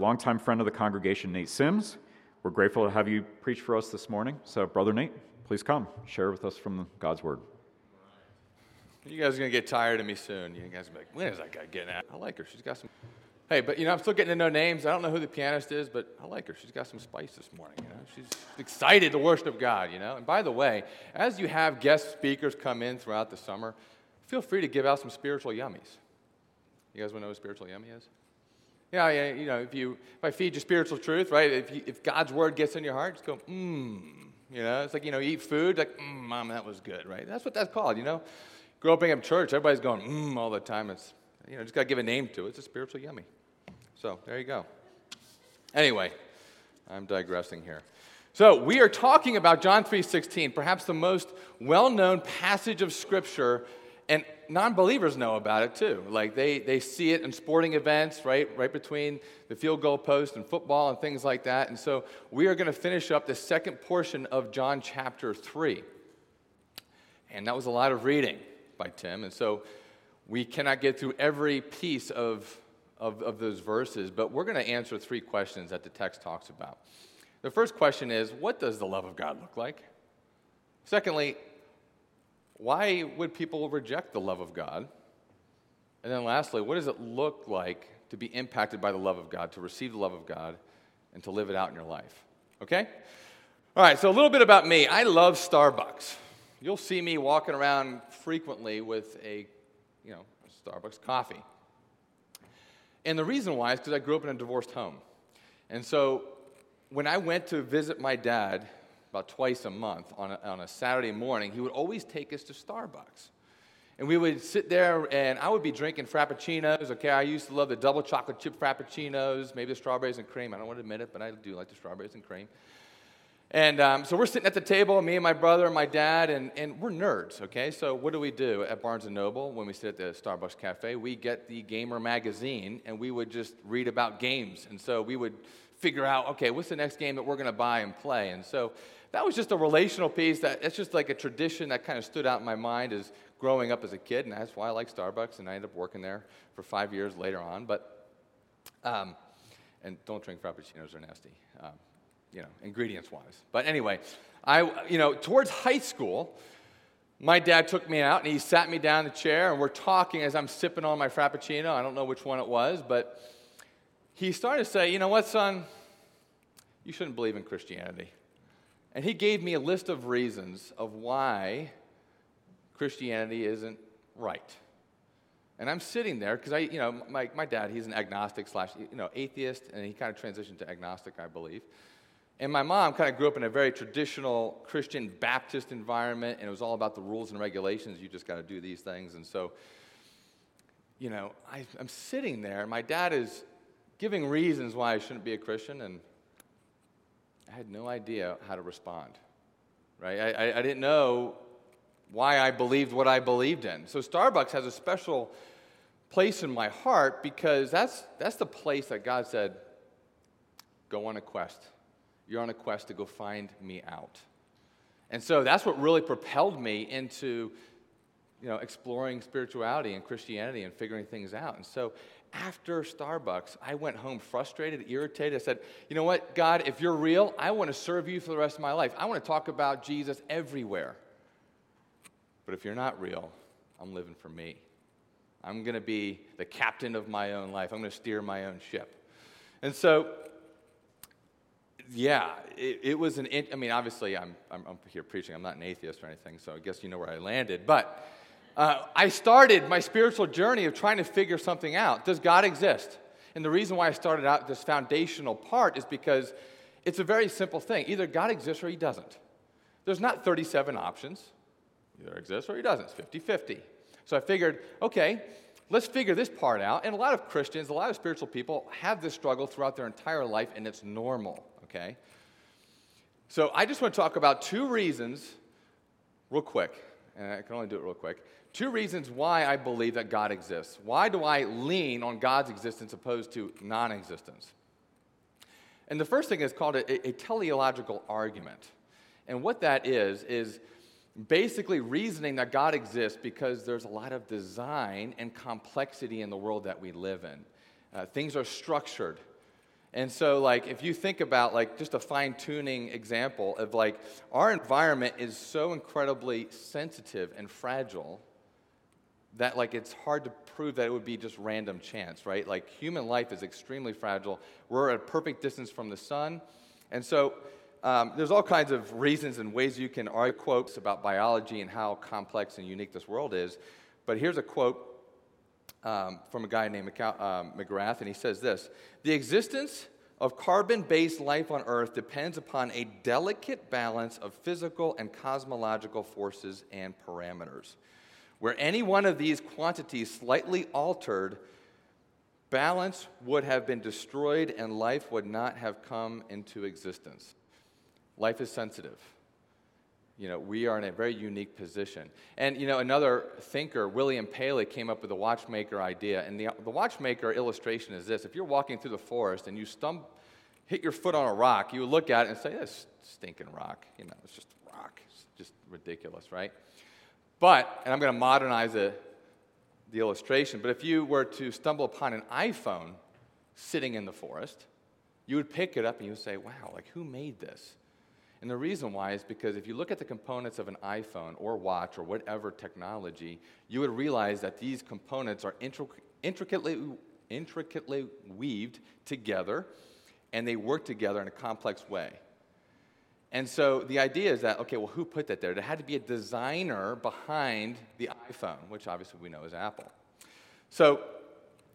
longtime friend of the congregation, Nate Sims. We're grateful to have you preach for us this morning. So, Brother Nate, please come, share with us from God's Word. You guys are going to get tired of me soon. You guys are like, when is that guy getting at? I like her. She's got some. Hey, but you know, I'm still getting to know names. I don't know who the pianist is, but I like her. She's got some spice this morning. You know, she's excited to worship God. You know, and by the way, as you have guest speakers come in throughout the summer, feel free to give out some spiritual yummies. You guys want to know what spiritual yummy is? Yeah, yeah. You know, if you if I feed you spiritual truth, right? If you, if God's word gets in your heart, just go mmm. You know, it's like you know, eat food like mmm, mom, that was good, right? That's what that's called. You know, grow up in church, everybody's going mmm all the time. It's you know, just got to give a name to it. It's a spiritual yummy. So there you go. Anyway, I'm digressing here. So we are talking about John 3:16, perhaps the most well-known passage of scripture and non-believers know about it too. Like they, they see it in sporting events, right? Right between the field goal post and football and things like that. And so we are going to finish up the second portion of John chapter 3. And that was a lot of reading by Tim. And so we cannot get through every piece of of, of those verses, but we're going to answer three questions that the text talks about. The first question is what does the love of God look like? Secondly, why would people reject the love of God? And then lastly, what does it look like to be impacted by the love of God, to receive the love of God, and to live it out in your life? Okay? All right, so a little bit about me. I love Starbucks. You'll see me walking around frequently with a, you know, Starbucks coffee. And the reason why is because I grew up in a divorced home. And so when I went to visit my dad about twice a month on a, on a Saturday morning, he would always take us to Starbucks. And we would sit there, and I would be drinking Frappuccinos. Okay, I used to love the double chocolate chip Frappuccinos, maybe the strawberries and cream. I don't want to admit it, but I do like the strawberries and cream. And um, so we're sitting at the table, me and my brother and my dad, and, and we're nerds, okay? So what do we do at Barnes & Noble when we sit at the Starbucks Cafe? We get the Gamer magazine, and we would just read about games. And so we would figure out, okay, what's the next game that we're going to buy and play? And so that was just a relational piece that it's just like a tradition that kind of stood out in my mind as growing up as a kid, and that's why I like Starbucks, and I ended up working there for five years later on. But, um, and don't drink Frappuccinos, they're nasty. Um, you know, ingredients wise. But anyway, I, you know, towards high school, my dad took me out and he sat me down in the chair and we're talking as I'm sipping on my Frappuccino. I don't know which one it was, but he started to say, you know what, son? You shouldn't believe in Christianity. And he gave me a list of reasons of why Christianity isn't right. And I'm sitting there because I, you know, my, my dad, he's an agnostic slash, you know, atheist, and he kind of transitioned to agnostic, I believe. And my mom kind of grew up in a very traditional Christian Baptist environment, and it was all about the rules and regulations. You just got to do these things. And so, you know, I, am sitting there. My dad is giving reasons why I shouldn't be a Christian, and I had no idea how to respond. Right? I, I, I didn't know why I believed what I believed in. So Starbucks has a special place in my heart because that's, that's the place that God said, go on a quest you're on a quest to go find me out. And so that's what really propelled me into you know, exploring spirituality and Christianity and figuring things out. And so after Starbucks, I went home frustrated, irritated. I said, You know what, God, if you're real, I want to serve you for the rest of my life. I want to talk about Jesus everywhere. But if you're not real, I'm living for me. I'm going to be the captain of my own life, I'm going to steer my own ship. And so yeah, it, it, was an. I mean, obviously, I'm, I'm, I'm, here preaching. I'm not an atheist or anything, so I guess you know where I landed. But uh, I started my spiritual journey of trying to figure something out. Does God exist? And the reason why I started out this foundational part is because it's a very simple thing. Either God exists or He doesn't. There's not 37 options. Either exists or He doesn't. It's 50 50. So I figured, okay, let's figure this part out. And a lot of Christians, a lot of spiritual people have this struggle throughout their entire life, and it's normal okay? So I just want to talk about two reasons, real quick, and I can only do it real quick. Two reasons why I believe that God exists. Why do I lean on God's existence opposed to non existence? And the first thing is called a, a teleological argument. And what that is, is basically reasoning that God exists because there's a lot of design and complexity in the world that we live in. Uh, things are structured And so, like, if you think about, like, just a fine tuning example of, like, our environment is so incredibly sensitive and fragile that, like, it's hard to prove that it would be just random chance, right? Like, human life is extremely fragile. We're at a perfect distance from the sun. And so, um, there's all kinds of reasons and ways you can argue quotes about biology and how complex and unique this world is. But here's a quote um, from a guy named um, McGrath, and he says this The existence of carbon based life on Earth depends upon a delicate balance of physical and cosmological forces and parameters. Where any one of these quantities slightly altered, balance would have been destroyed and life would not have come into existence. Life is sensitive. You know, we are in a very unique position. And, you know, another thinker, William Paley, came up with the watchmaker idea. And the, the watchmaker illustration is this if you're walking through the forest and you stump, hit your foot on a rock, you look at it and say, that's stinking rock. You know, it's just rock. It's just ridiculous, right? But, and I'm going to modernize the, the illustration, but if you were to stumble upon an iPhone sitting in the forest, you would pick it up and you would say, wow, like who made this? And the reason why is because if you look at the components of an iPhone or watch or whatever technology, you would realize that these components are intricately, intricately weaved together and they work together in a complex way. And so the idea is that, okay, well, who put that there? There had to be a designer behind the iPhone, which obviously we know is Apple. So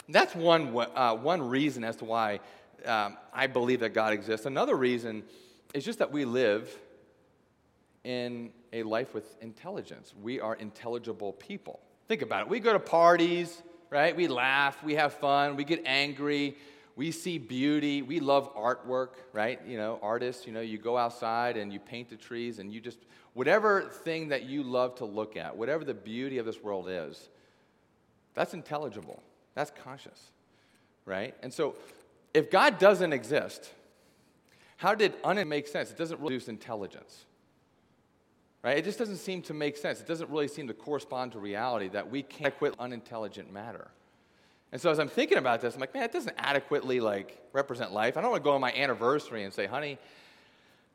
that's one, uh, one reason as to why um, I believe that God exists. Another reason it's just that we live in a life with intelligence. We are intelligible people. Think about it. We go to parties, right? We laugh, we have fun, we get angry, we see beauty, we love artwork, right? You know, artists, you know, you go outside and you paint the trees and you just, whatever thing that you love to look at, whatever the beauty of this world is, that's intelligible, that's conscious, right? And so if God doesn't exist, how did un make sense? It doesn't reduce intelligence. Right? It just doesn't seem to make sense. It doesn't really seem to correspond to reality that we can't quit unintelligent matter. And so as I'm thinking about this, I'm like, man, it doesn't adequately like represent life. I don't want to go on my anniversary and say, honey,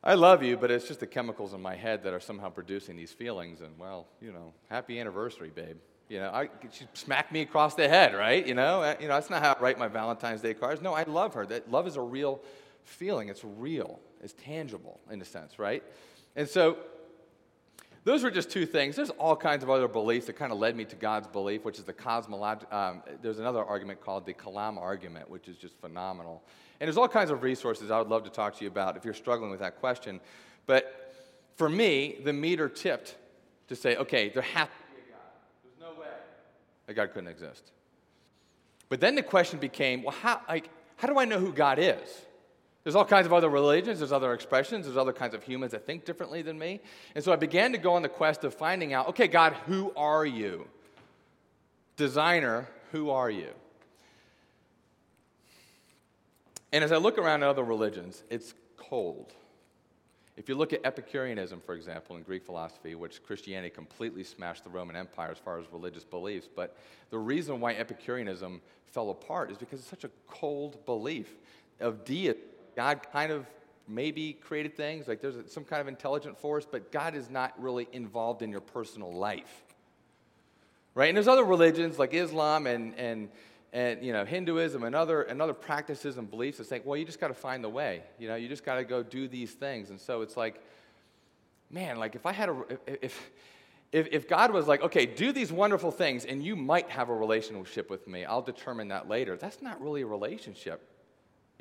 I love you, but it's just the chemicals in my head that are somehow producing these feelings. And well, you know, happy anniversary, babe. You know, I, she smacked me across the head, right? You know, you know, that's not how I write my Valentine's Day cards. No, I love her. That love is a real feeling. It's real, it's tangible in a sense, right? And so those were just two things. There's all kinds of other beliefs that kind of led me to God's belief, which is the cosmological. Um, there's another argument called the Kalam argument, which is just phenomenal. And there's all kinds of resources I would love to talk to you about if you're struggling with that question. But for me, the meter tipped to say, okay, there has to be a God. There's no way that God couldn't exist. But then the question became, well, how, like, how do I know who God is? There's all kinds of other religions, there's other expressions, there's other kinds of humans that think differently than me. And so I began to go on the quest of finding out okay, God, who are you? Designer, who are you? And as I look around at other religions, it's cold. If you look at Epicureanism, for example, in Greek philosophy, which Christianity completely smashed the Roman Empire as far as religious beliefs, but the reason why Epicureanism fell apart is because it's such a cold belief of deity God kind of maybe created things, like there's some kind of intelligent force, but God is not really involved in your personal life. Right? And there's other religions like Islam and, and, and you know, Hinduism and other, and other practices and beliefs that say, well, you just got to find the way. You know, you just got to go do these things. And so it's like, man, like if I had a, if, if, if God was like, okay, do these wonderful things and you might have a relationship with me, I'll determine that later. That's not really a relationship.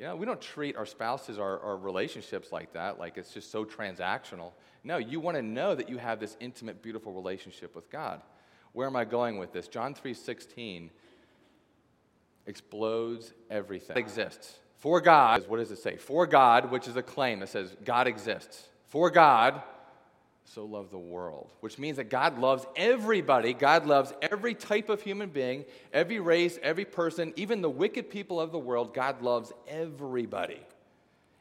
Know, we don't treat our spouses or our relationships like that, like it's just so transactional. No, you want to know that you have this intimate, beautiful relationship with God. Where am I going with this? John 3:16 explodes everything. It exists. For God, what does it say? For God, which is a claim that says God exists. For God so loved the world, which means that God loves everybody. God loves every type of human being, every race, every person, even the wicked people of the world. God loves everybody.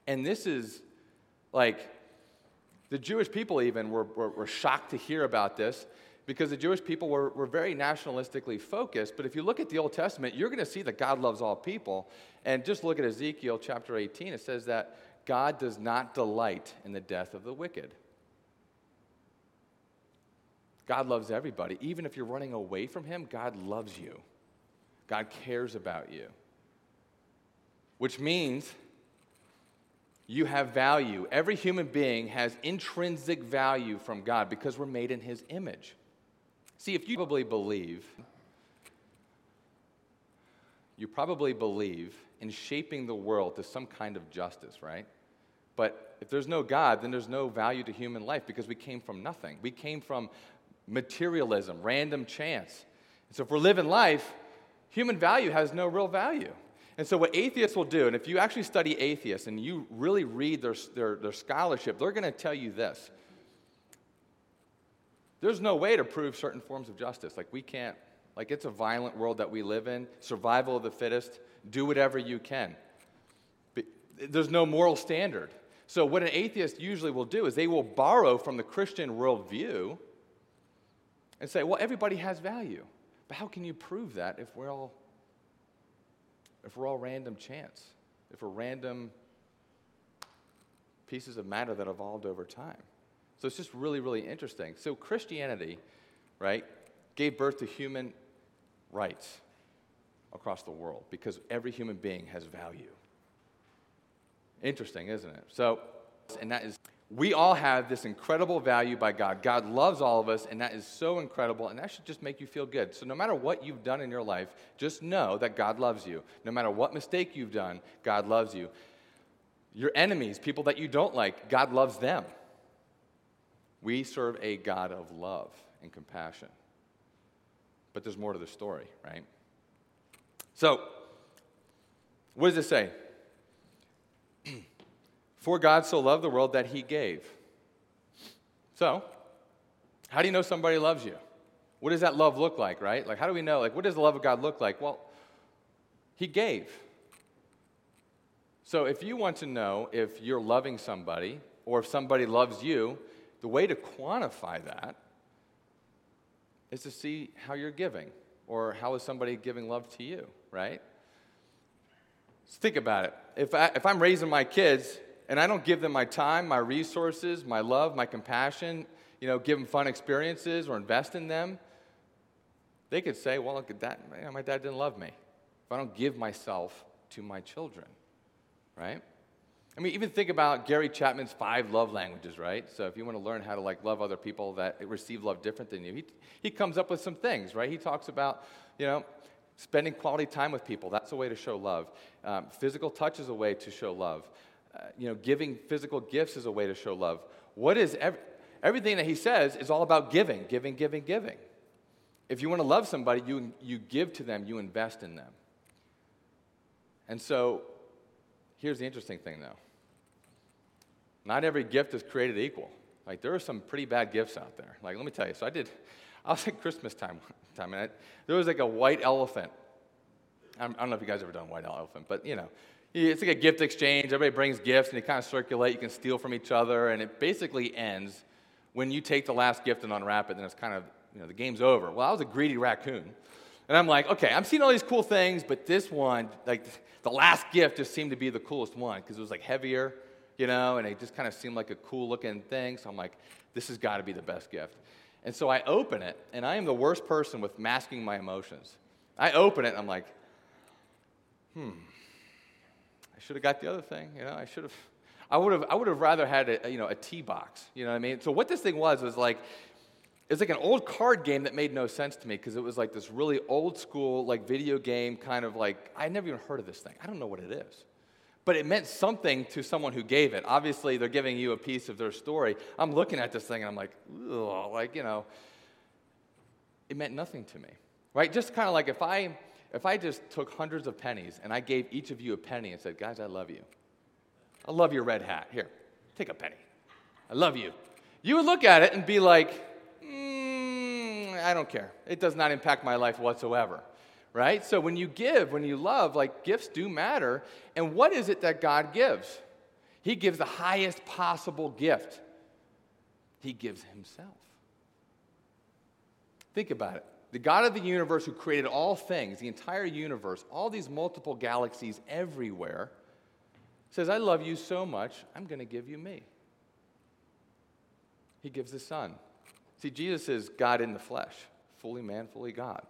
And this is like, the Jewish people even were, were, were shocked to hear about this because the Jewish people were, were very nationalistically focused. But if you look at the Old Testament, you're going to see that God loves all people. And just look at Ezekiel chapter 18, it says that God does not delight in the death of the wicked. God loves everybody. Even if you're running away from Him, God loves you. God cares about you. Which means you have value. Every human being has intrinsic value from God because we're made in His image. See, if you probably believe, you probably believe in shaping the world to some kind of justice, right? But if there's no God, then there's no value to human life because we came from nothing. We came from materialism, random chance. And so if we're living life, human value has no real value. And so, what atheists will do, and if you actually study atheists and you really read their, their, their scholarship, they're going to tell you this there's no way to prove certain forms of justice. Like, we can't, like, it's a violent world that we live in, survival of the fittest, do whatever you can. But there's no moral standard. So, what an atheist usually will do is they will borrow from the Christian worldview and say, well, everybody has value. But how can you prove that if we're all, if we're all random chance? If we're random pieces of matter that evolved over time? So it's just really, really interesting. So Christianity, right, gave birth to human rights across the world because every human being has value. Interesting, isn't it? So, and that is, we all have this incredible value by God. God loves all of us, and that is so incredible, and that should just make you feel good. So, no matter what you've done in your life, just know that God loves you. No matter what mistake you've done, God loves you. Your enemies, people that you don't like, God loves them. We serve a God of love and compassion. But there's more to the story, right? So, what does it say? For God so loved the world that he gave. So, how do you know somebody loves you? What does that love look like, right? Like, how do we know? Like, what does the love of God look like? Well, he gave. So, if you want to know if you're loving somebody or if somebody loves you, the way to quantify that is to see how you're giving or how is somebody giving love to you, right? So think about it. If, I, if I'm raising my kids and I don't give them my time, my resources, my love, my compassion, you know, give them fun experiences or invest in them, they could say, well, look at that. My dad didn't love me. If I don't give myself to my children, right? I mean, even think about Gary Chapman's five love languages, right? So if you want to learn how to like love other people that receive love different than you, he, he comes up with some things, right? He talks about, you know, spending quality time with people. That's a way to show love. Um, physical touch is a way to show love. You know, giving physical gifts is a way to show love. What is every, everything that he says is all about giving, giving, giving, giving. If you want to love somebody, you, you give to them, you invest in them. And so here's the interesting thing, though not every gift is created equal. Like, there are some pretty bad gifts out there. Like, let me tell you. So, I did, I was at Christmas time, time and I, there was like a white elephant. I don't know if you guys ever done white elephant, but you know, it's like a gift exchange. Everybody brings gifts and they kind of circulate. You can steal from each other, and it basically ends when you take the last gift and unwrap it, then it's kind of, you know, the game's over. Well, I was a greedy raccoon. And I'm like, okay, I'm seeing all these cool things, but this one, like the last gift just seemed to be the coolest one because it was like heavier you know, and it just kind of seemed like a cool looking thing. So I'm like, this has got to be the best gift. And so I open it, and I am the worst person with masking my emotions. I open it, and I'm like, hmm, I should have got the other thing. You know, I should have. I would have. I would have rather had a you know a tea box. You know what I mean? So what this thing was was like. It's like an old card game that made no sense to me because it was like this really old school, like video game kind of like, I never even heard of this thing. I don't know what it is but it meant something to someone who gave it. Obviously, they're giving you a piece of their story. I'm looking at this thing and I'm like, like, you know, it meant nothing to me. Right? Just kind of like if I if I just took hundreds of pennies and I gave each of you a penny and said, guys, I love you. I love your red hat. Here, take a penny. I love you. You would look at it and be like, mm, I don't care. It does not impact my life whatsoever right? So when you give, when you love, like gifts do matter. And what is it that God gives? He gives the highest possible gift. He gives Himself. Think about it. The God of the universe who created all things, the entire universe, all these multiple galaxies everywhere, says, I love you so much, I'm going to give you me. He gives the Son. See, Jesus is God in the flesh, fully man, fully God.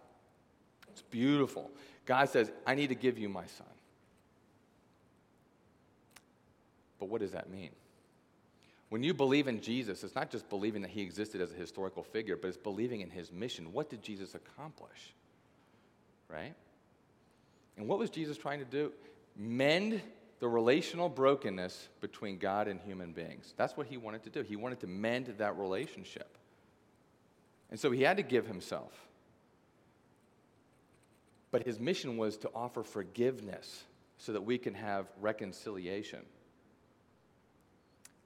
It's beautiful. God says, I need to give you my Son. But what does that mean? When you believe in Jesus, it's not just believing that he existed as a historical figure, but it's believing in his mission. What did Jesus accomplish? Right? And what was Jesus trying to do? Mend the relational brokenness between God and human beings. That's what he wanted to do. He wanted to mend that relationship. And so he had to give himself. But his mission was to offer forgiveness so that we can have reconciliation.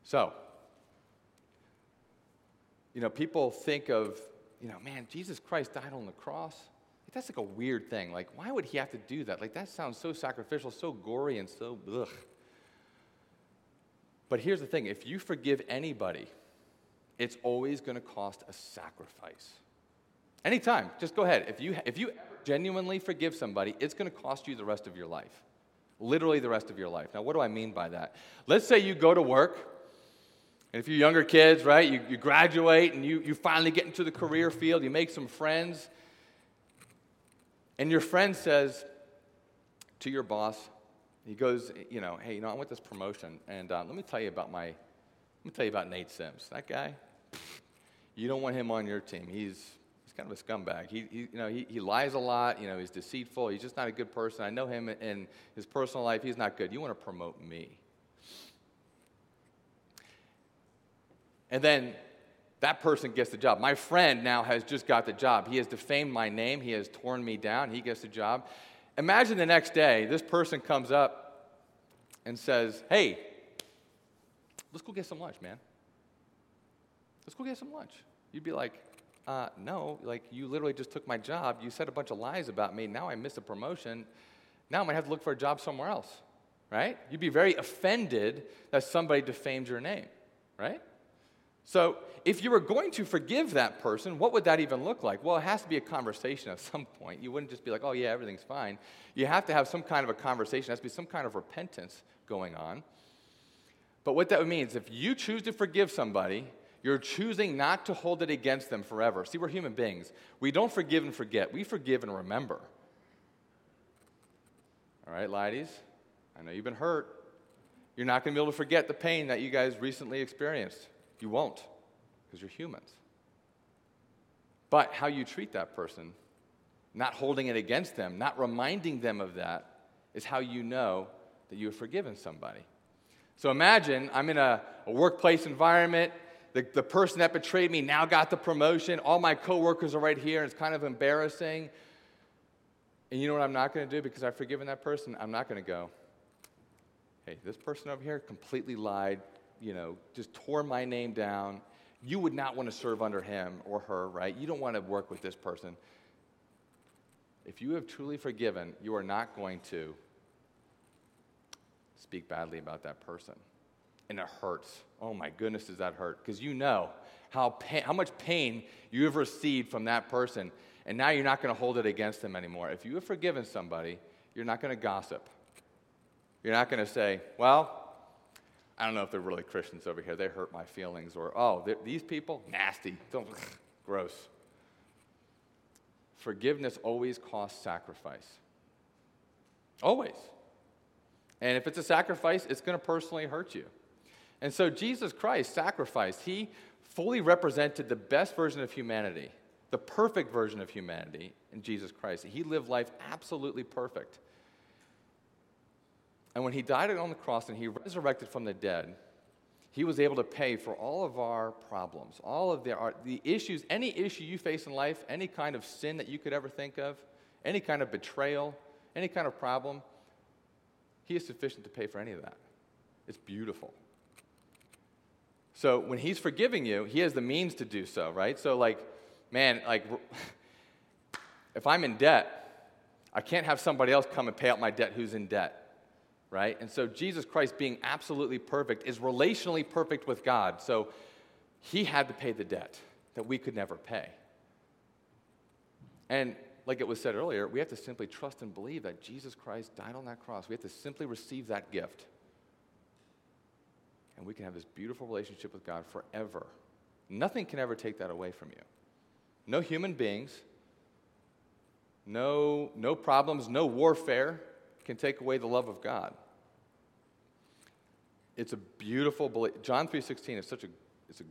So, you know, people think of, you know, man, Jesus Christ died on the cross. That's like a weird thing. Like, why would he have to do that? Like, that sounds so sacrificial, so gory, and so ugh. But here's the thing if you forgive anybody, it's always going to cost a sacrifice. Anytime, just go ahead. If you, if you genuinely forgive somebody, it's going to cost you the rest of your life. Literally the rest of your life. Now, what do I mean by that? Let's say you go to work and if you're younger kids, right, you, you graduate and you, you finally get into the career field, you make some friends, and your friend says to your boss, he goes, you know, hey, you know, I want this promotion, and uh, let me tell you about my, let me tell you about Nate Sims. That guy, you don't want him on your team. He's, he's kind of a scumbag. He, he, you know, he, he lies a lot. You know, he's deceitful. He's just not a good person. I know him in his personal life. He's not good. You want to promote me. And then that person gets the job. My friend now has just got the job. He has defamed my name, he has torn me down, he gets the job. Imagine the next day, this person comes up and says, Hey, let's go get some lunch, man. Let's go get some lunch. You'd be like, uh, no, like you literally just took my job. You said a bunch of lies about me. Now I missed a promotion. Now I'm gonna have to look for a job somewhere else, right? You'd be very offended that somebody defamed your name, right? So, if you were going to forgive that person, what would that even look like? Well, it has to be a conversation at some point. You wouldn't just be like, oh, yeah, everything's fine. You have to have some kind of a conversation. There has to be some kind of repentance going on. But what that means, if you choose to forgive somebody, you're choosing not to hold it against them forever. See, we're human beings. We don't forgive and forget, we forgive and remember. All right, ladies? I know you've been hurt. You're not going to be able to forget the pain that you guys recently experienced. You won't, because you're humans. But how you treat that person, not holding it against them, not reminding them of that, is how you know that you have forgiven somebody. So imagine I'm in a, a workplace environment. The, the person that betrayed me now got the promotion. All my coworkers are right here, and it's kind of embarrassing. And you know what I'm not going to do because I've forgiven that person? I'm not going to go, hey, this person over here completely lied, you know, just tore my name down. You would not want to serve under him or her, right? You don't want to work with this person. If you have truly forgiven, you are not going to speak badly about that person. And it hurts. Oh my goodness, does that hurt? Because you know how, how much pain you have received from that person, and now you're not going to hold it against them anymore. If you have forgiven somebody, you're not going to gossip. You're not going to say, well, I don't know if they're really Christians over here. They hurt my feelings. Or, oh, these people, nasty. Don't, gross. Forgiveness always costs sacrifice. Always. And if it's a sacrifice, it's going to personally hurt you. And so Jesus Christ sacrificed. He fully represented the best version of humanity, the perfect version of humanity in Jesus Christ. He lived life absolutely perfect. And when he died on the cross and he resurrected from the dead, he was able to pay for all of our problems, all of the, the issues, any issue you face in life, any kind of sin that you could ever think of, any kind of betrayal, any kind of problem. He is sufficient to pay for any of that. It's beautiful. So when he's forgiving you, he has the means to do so, right? So, like, man, like, if I'm in debt, I can't have somebody else come and pay out my debt who's in debt right? And so Jesus Christ, being absolutely perfect, is relationally perfect with God. So he had to pay the debt that we could never pay. And like it was said earlier, we have to simply trust and believe that Jesus Christ died on that cross. We have to simply receive that gift. And we can have this beautiful relationship with God forever. Nothing can ever take that away from you. No human beings, no, no problems, no warfare can take away the love of God. It's a beautiful belief. John 3.16 is such a, it's a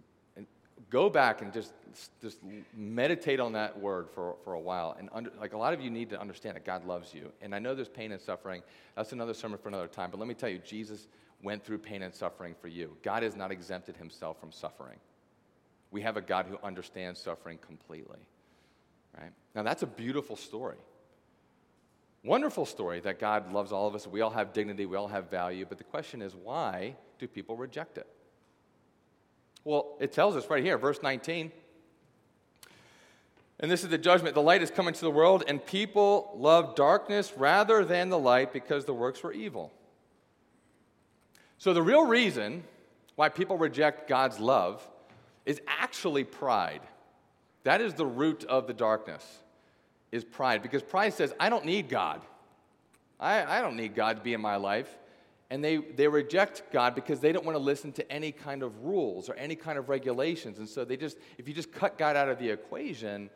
go back and just, just meditate on that word for, for a while. And under, like a lot of you need to understand that God loves you. And I know there's pain and suffering. That's another sermon for another time. But let me tell you, Jesus went through pain and suffering for you. God has not exempted himself from suffering. We have a God who understands suffering completely. Right? Now, that's a beautiful story. Wonderful story that God loves all of us. We all have dignity, we all have value. But the question is, why do people reject it? Well, it tells us right here, verse 19. And this is the judgment. The light is coming to the world, and people love darkness rather than the light because the works were evil. So, the real reason why people reject God's love is actually pride. That is the root of the darkness, is pride. Because pride says, I don't need God. I, I don't need God to be in my life and they, they reject God because they don't want to listen to any kind of rules or any kind of regulations. And so they just, if you just cut God out of the equation,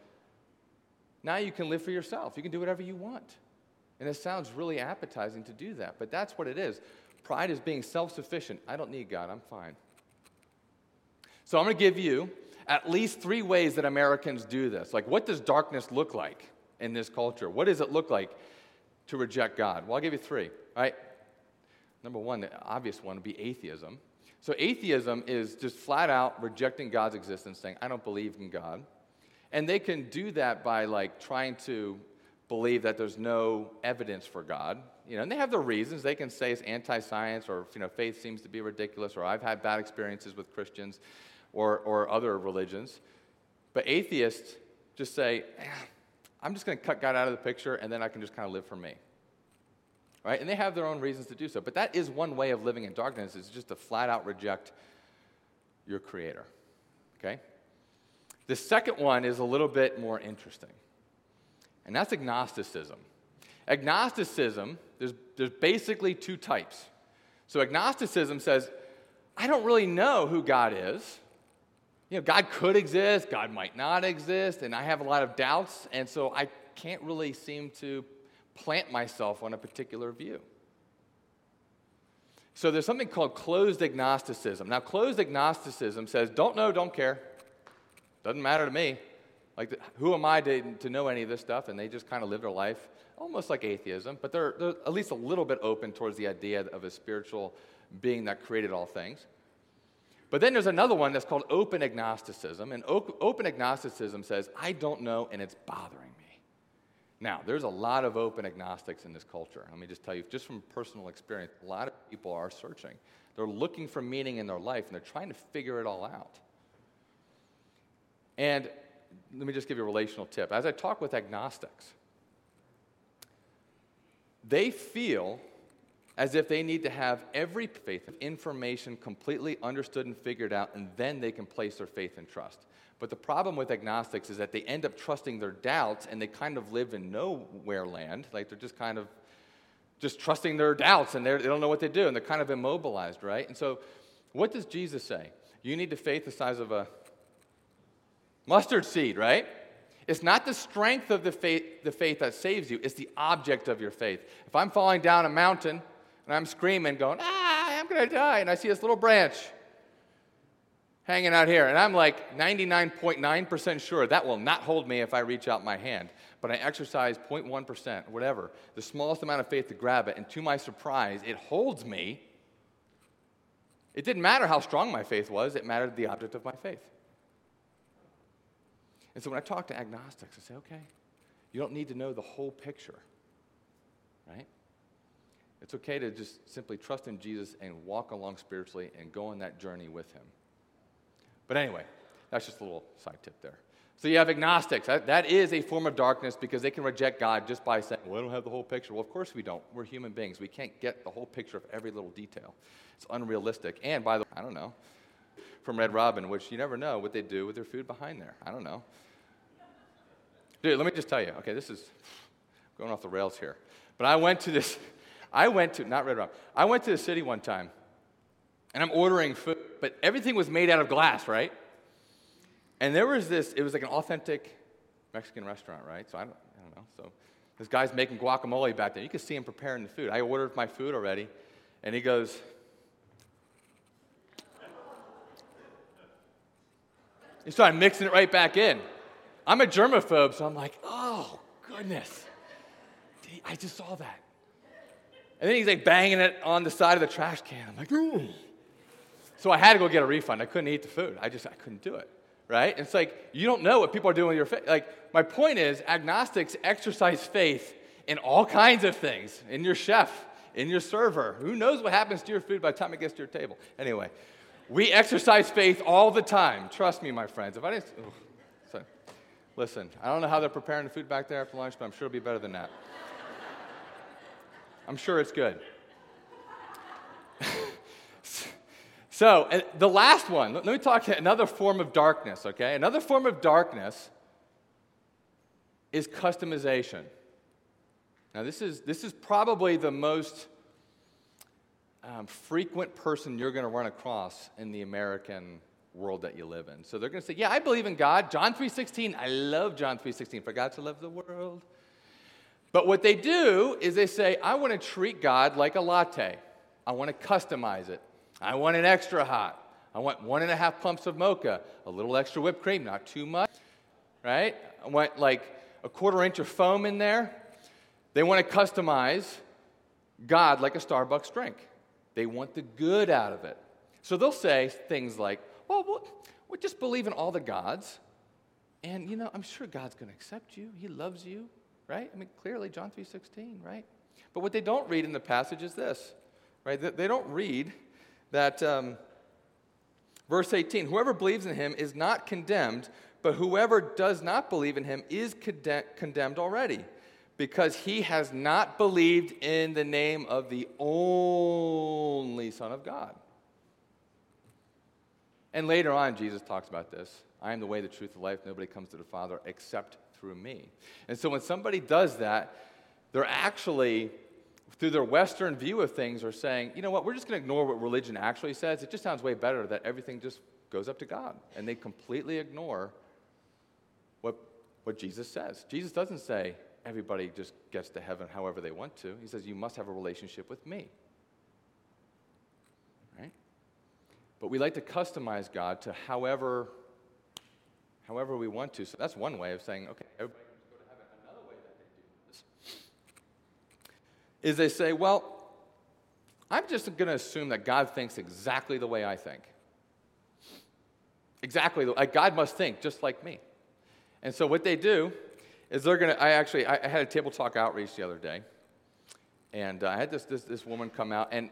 now you can live for yourself. You can do whatever you want. And it sounds really appetizing to do that, but that's what it is. Pride is being self sufficient. I don't need God, I'm fine. So I'm going to give you at least three ways that Americans do this. Like, what does darkness look like in this culture? What does it look like to reject God? Well, I'll give you three. All right, Number one, the obvious one would be atheism. So, atheism is just flat out rejecting God's existence, saying, I don't believe in God. And they can do that by like trying to believe that there's no evidence for God. You know, and they have their reasons. They can say it's anti-science or you know, faith seems to be ridiculous, or I've had bad experiences with Christians or, or other religions. But atheists just say, eh, I'm just going to cut God out of the picture and then I can just kind of live for me right? And they have their own reasons to do so. But that is one way of living in darkness, is just to flat out reject your creator, okay? The second one is a little bit more interesting, and that's agnosticism. Agnosticism, there's, there's basically two types. So agnosticism says, I don't really know who God is. You know, God could exist, God might not exist, and I have a lot of doubts, and so I can't really seem to plant myself on a particular view. So there's something called closed agnosticism. Now, closed agnosticism says, don't know, don't care. Doesn't matter to me. Like, who am I to, to know any of this stuff? And they just kind of live their life almost like atheism, but they're, they're at least a little bit open towards the idea of a spiritual being that created all things. But then there's another one that's called open agnosticism. And open agnosticism says, I don't know and it's bothering me. now, there's a lot of open agnostics in this culture. Let me just tell you, just from personal experience, a lot of people are searching. They're looking for meaning in their life and they're trying to figure it all out. And let me just give you a relational tip. As I talk with agnostics, they feel as if they need to have every faith of information completely understood and figured out, and then they can place their faith and trust. But the problem with agnostics is that they end up trusting their doubts and they kind of live in nowhere land. Like they're just kind of just trusting their doubts and they don't know what they do and they're kind of immobilized, right? And so, what does Jesus say? You need to faith the size of a mustard seed, right? It's not the strength of the faith, the faith that saves you, it's the object of your faith. If I'm falling down a mountain and I'm screaming, going, ah, I'm going to die, and I see this little branch, hanging out here. And I'm like 99.9% sure that will not hold me if I reach out my hand. But I exercise 0.1%, whatever, the smallest amount of faith to grab it. And to my surprise, it holds me. It didn't matter how strong my faith was, it mattered the object of my faith. And so when I talk to agnostics, I say, okay, you don't need to know the whole picture, right? It's okay to just simply trust in Jesus and walk along spiritually and go on that journey with Him. But anyway, that's just a little side tip there. So you have agnostics. That, is a form of darkness because they can reject God just by saying, well, I don't have the whole picture. Well, of course we don't. We're human beings. We can't get the whole picture of every little detail. It's unrealistic. And by the way, I don't know, from Red Robin, which you never know what they do with their food behind there. I don't know. Dude, let me just tell you. Okay, this is going off the rails here. But I went to this, I went to, not Red Rock, I went to the city one time and I'm ordering food, but everything was made out of glass, right? And there was this, it was like an authentic Mexican restaurant, right? So I don't, I don't know. So this guy's making guacamole back there. You can see him preparing the food. I ordered my food already, and he goes, he started mixing it right back in. I'm a germaphobe, so I'm like, oh, goodness. I just saw that. And then he's like banging it on the side of the trash can. I'm like, Ooh. So I had to go get a refund. I couldn't eat the food. I just, I couldn't do it. Right? It's like, you don't know what people are doing with your faith. Like, my point is, agnostics exercise faith in all kinds of things in your chef, in your server. Who knows what happens to your food by the time it gets to your table? Anyway, we exercise faith all the time. Trust me, my friends. If I didn't, so, listen, I don't know how they're preparing the food back there after lunch, but I'm sure it'll be better than that. I'm sure it's good. So, the last one, let me talk to another form of darkness, okay? Another form of darkness is customization. Now, this is, this is probably the most um, frequent person you're going to run across in the American world that you live in. So they're going to say, "Yeah, I believe in God. John 3:16. I love John 3:16. For God to love the world." But what they do is they say, "I want to treat God like a latte. I want to customize it. I want an extra hot. I want one and a half pumps of mocha, a little extra whipped cream, not too much, right? I want like a quarter inch of foam in there. They want to customize God like a Starbucks drink. They want the good out of it. So they'll say things like, well, we'll, we'll just believe in all the gods. And, you know, I'm sure God's going to accept you. He loves you, right? I mean, clearly, John 3.16, right? But what they don't read in the passage is this, right? They don't read that um, verse 18 whoever believes in him is not condemned, but whoever does not believe in him is condemned already, because he has not believed in the name of the only Son of God. And later on, Jesus talks about this. I am the way, the truth, the life. Nobody comes to the Father except through me. And so when somebody does that, they're actually through their Western view of things, are saying, you know what, we're just going to ignore what religion actually says. It just sounds way better that everything just goes up to God. And they completely ignore what, what Jesus says. Jesus doesn't say everybody just gets to heaven however they want to. He says, you must have a relationship with me. Right? But we like to customize God to however, however we want to. So that's one way of saying, okay, everybody can go to heaven. Another way that they do this is they say, well, I'm just going to assume that God thinks exactly the way I think. Exactly, like God must think just like me. And so what they do is they're going to, I actually, I had a table talk outreach the other day. And uh, I had this, this, this woman come out, and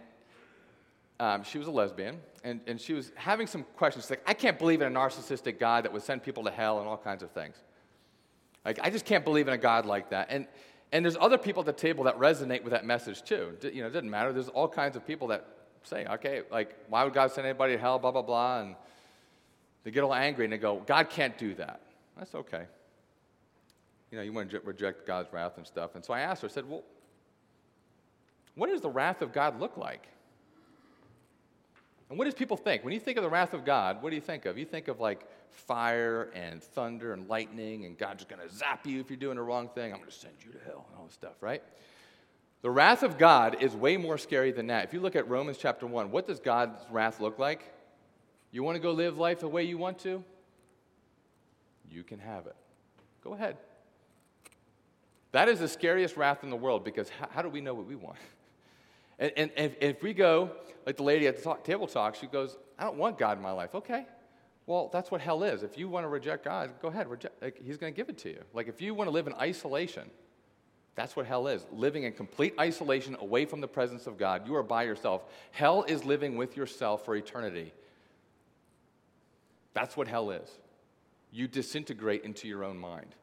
um, she was a lesbian, and, and she was having some questions. She's like, I can't believe in a narcissistic God that would send people to hell and all kinds of things. Like, I just can't believe in a God like that. And, and there's other people at the table that resonate with that message too. You know, it doesn't matter. There's all kinds of people that say, okay, like, why would God send anybody to hell, blah, blah, blah. And they get all angry and they go, God can't do that. That's okay. You know, you want to reject God's wrath and stuff. And so I asked her, I said, well, what does the wrath of God look like? And what does people think? When you think of the wrath of God, what do you think of? You think of like fire and thunder and lightning, and God's just going to zap you if you're doing the wrong thing. I'm going to send you to hell and all this stuff, right? The wrath of God is way more scary than that. If you look at Romans chapter 1, what does God's wrath look like? You want to go live life the way you want to? You can have it. Go ahead. That is the scariest wrath in the world because how, how do we know what we want? And, and, if we go, like the lady at the talk, table talk, she goes, I don't want God in my life. Okay, well, that's what hell is. If you want to reject God, go ahead, reject. Like, he's going to give it to you. Like if you want to live in isolation, that's what hell is. Living in complete isolation away from the presence of God. You are by yourself. Hell is living with yourself for eternity. That's what hell is. You disintegrate into your own mind.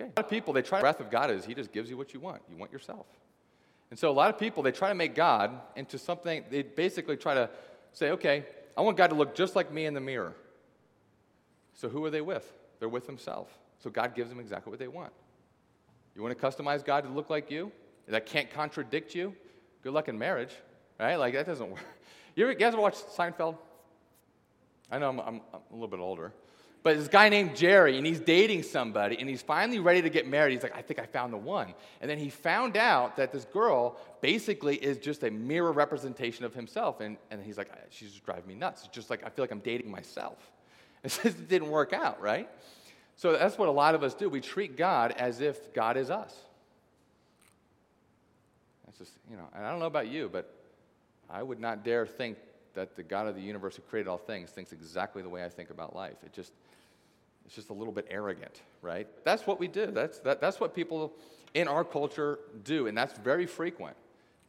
Okay. A lot of people, they try, the wrath of God is He just gives you what you want. You want yourself. And so a lot of people, they try to make God into something, they basically try to say, okay, I want God to look just like me in the mirror. So who are they with? They're with themselves. So God gives them exactly what they want. You want to customize God to look like you? That can't contradict you? Good luck in marriage, right? Like that doesn't work. You, ever, you guys watch Seinfeld? I know I'm, I'm, I'm a little bit older. But this guy named Jerry, and he's dating somebody, and he's finally ready to get married. He's like, I think I found the one. And then he found out that this girl basically is just a mirror representation of himself. And, and he's like, she's just driving me nuts. It's just like, I feel like I'm dating myself. It says it didn't work out, right? So that's what a lot of us do. We treat God as if God is us. That's just, you know, and I don't know about you, but I would not dare think that the God of the universe who created all things thinks exactly the way I think about life. It just, it's just a little bit arrogant, right? That's what we do. That's, that, that's what people in our culture do, and that's very frequent.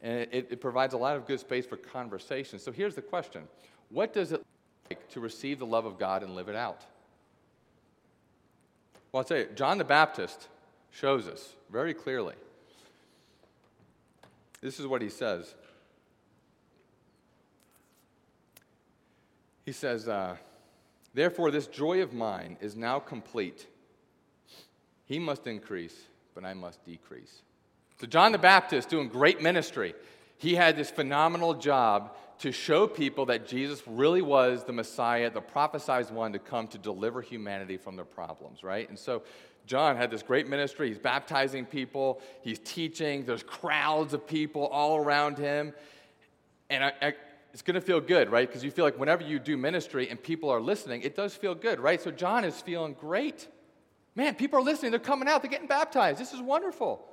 And it, it provides a lot of good space for conversation. So here's the question What does it look like to receive the love of God and live it out? Well, I'll tell you, John the Baptist shows us very clearly. This is what he says. He says, uh, Therefore, this joy of mine is now complete. He must increase, but I must decrease. So, John the Baptist doing great ministry. He had this phenomenal job to show people that Jesus really was the Messiah, the prophesied one to come to deliver humanity from their problems, right? And so, John had this great ministry. He's baptizing people, he's teaching, there's crowds of people all around him. And I, I it's going to feel good, right? Because you feel like whenever you do ministry and people are listening, it does feel good, right? So John is feeling great. Man, people are listening. They're coming out. They're getting baptized. This is wonderful.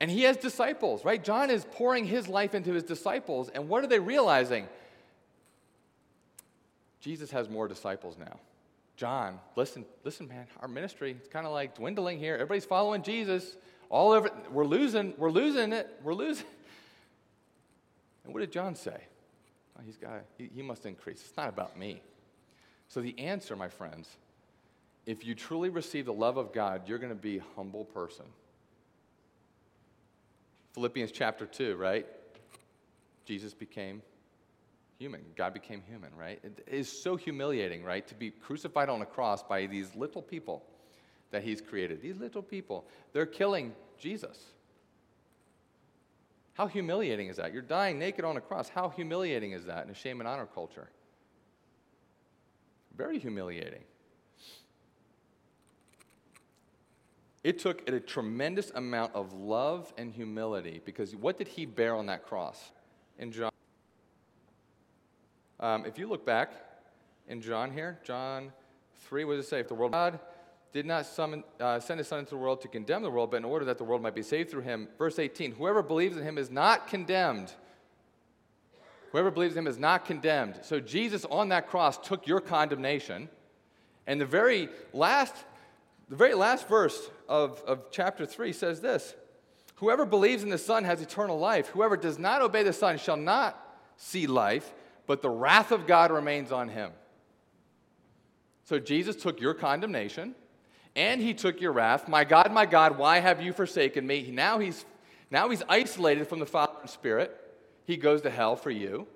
And he has disciples, right? John is pouring his life into his disciples. And what are they realizing? Jesus has more disciples now. John, listen, listen, man, our ministry is kind of like dwindling here. Everybody's following Jesus. All over, we're losing, we're losing it. We're losing. And what did John say? Oh, he's got, he, he must increase. It's not about me. So the answer, my friends, if you truly receive the love of God, you're going to be a humble person. Philippians chapter 2, right? Jesus became human. God became human, right? It is so humiliating, right? To be crucified on a cross by these little people that he's created. These little people, they're killing Jesus. How humiliating is that? You're dying naked on a cross. How humiliating is that in a shame and honor culture? Very humiliating. It took a tremendous amount of love and humility because what did he bear on that cross? In John. Um, if you look back in John here, John 3, what does it say? If the world God did not summon, uh, send his son into the world to condemn the world, but in order that the world might be saved through him. Verse 18 Whoever believes in him is not condemned. Whoever believes in him is not condemned. So Jesus on that cross took your condemnation. And the very last, the very last verse of, of chapter 3 says this Whoever believes in the Son has eternal life. Whoever does not obey the Son shall not see life, but the wrath of God remains on him. So Jesus took your condemnation and he took your wrath. My God, my God, why have you forsaken me? Now he's, now he's isolated from the Father and Spirit. He goes to hell for you.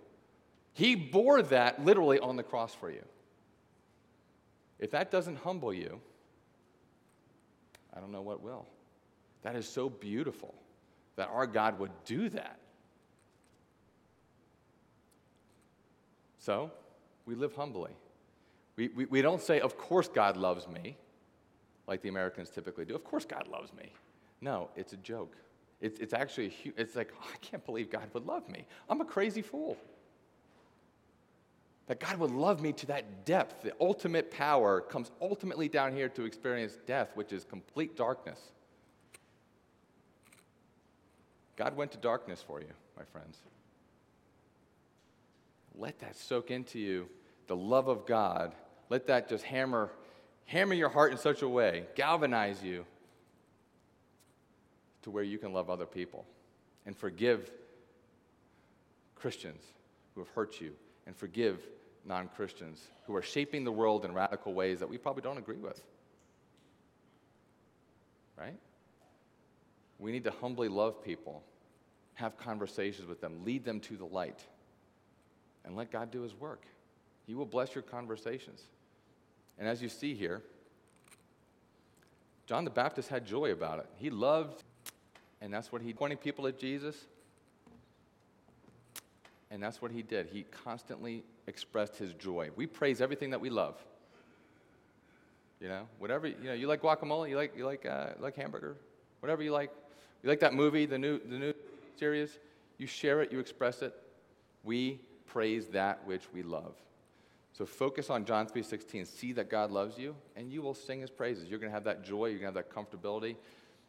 He bore that literally on the cross for you. If that doesn't humble you, I don't know what will. That is so beautiful that our God would do that. So, we live humbly. We, we, we don't say, Of course, God loves me like the Americans typically do. Of course, God loves me. No, it's a joke. It's, it's actually, a hu- it's like, oh, I can't believe God would love me. I'm a crazy fool. That God would love me to that depth. The ultimate power comes ultimately down here to experience death, which is complete darkness. God went to darkness for you, my friends. Let that soak into you, the love of God. Let that just hammer hammer your heart in such a way, galvanize you to where you can love other people and forgive Christians who have hurt you and forgive non Christians who are shaping the world in radical ways that we probably don't agree with. Right? We need to humbly love people, have conversations with them, lead them to the light, and let God do His work. He will bless your conversations. And as you see here, John the Baptist had joy about it. He loved, and that's what he pointing people at Jesus. And that's what he did. He constantly expressed his joy. We praise everything that we love. You know, whatever you know, you like guacamole, you like you like uh, like hamburger, whatever you like. You like that movie, the new the new series. You share it, you express it. We praise that which we love. So focus on John 3:16. See that God loves you, and you will sing His praises. You're going to have that joy. You're going to have that comfortability.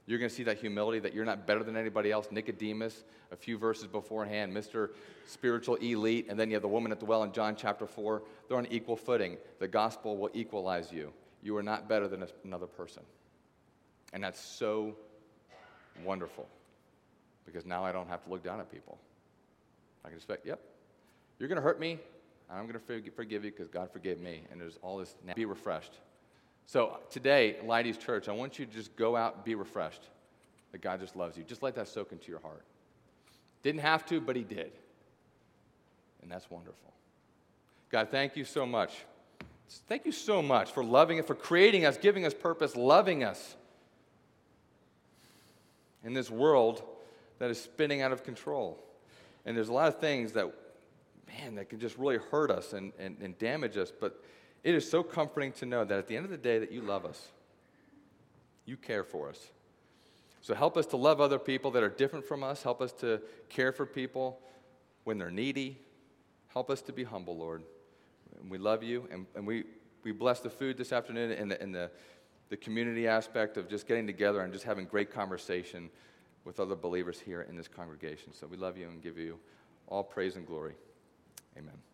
You're going to see that humility that you're not better than anybody else. Nicodemus, a few verses beforehand, Mr. Spiritual Elite, and then you have the woman at the well in John chapter 4. They're on equal footing. The gospel will equalize you. You are not better than another person. And that's so wonderful because now I don't have to look down at people. I can expect, yep, you're going to hurt me. I'm going to forgive you because God forgave me. And there's all this, be refreshed. So today, Leidy's Church, I want you to just go out and be refreshed that God just loves you. Just let that soak into your heart. Didn't have to, but He did. And that's wonderful. God, thank you so much. Thank you so much for loving us, for creating us, giving us purpose, loving us in this world that is spinning out of control. And there's a lot of things that, man, that can just really hurt us and, and, and damage us. But it is so comforting to know that at the end of the day that you love us. You care for us. So help us to love other people that are different from us. Help us to care for people when they're needy. Help us to be humble, Lord. And we love you, and, and we, we bless the food this afternoon and the, and the, the community aspect of just getting together and just having great conversation with other believers here in this congregation. So we love you and give you all praise and glory. Amen.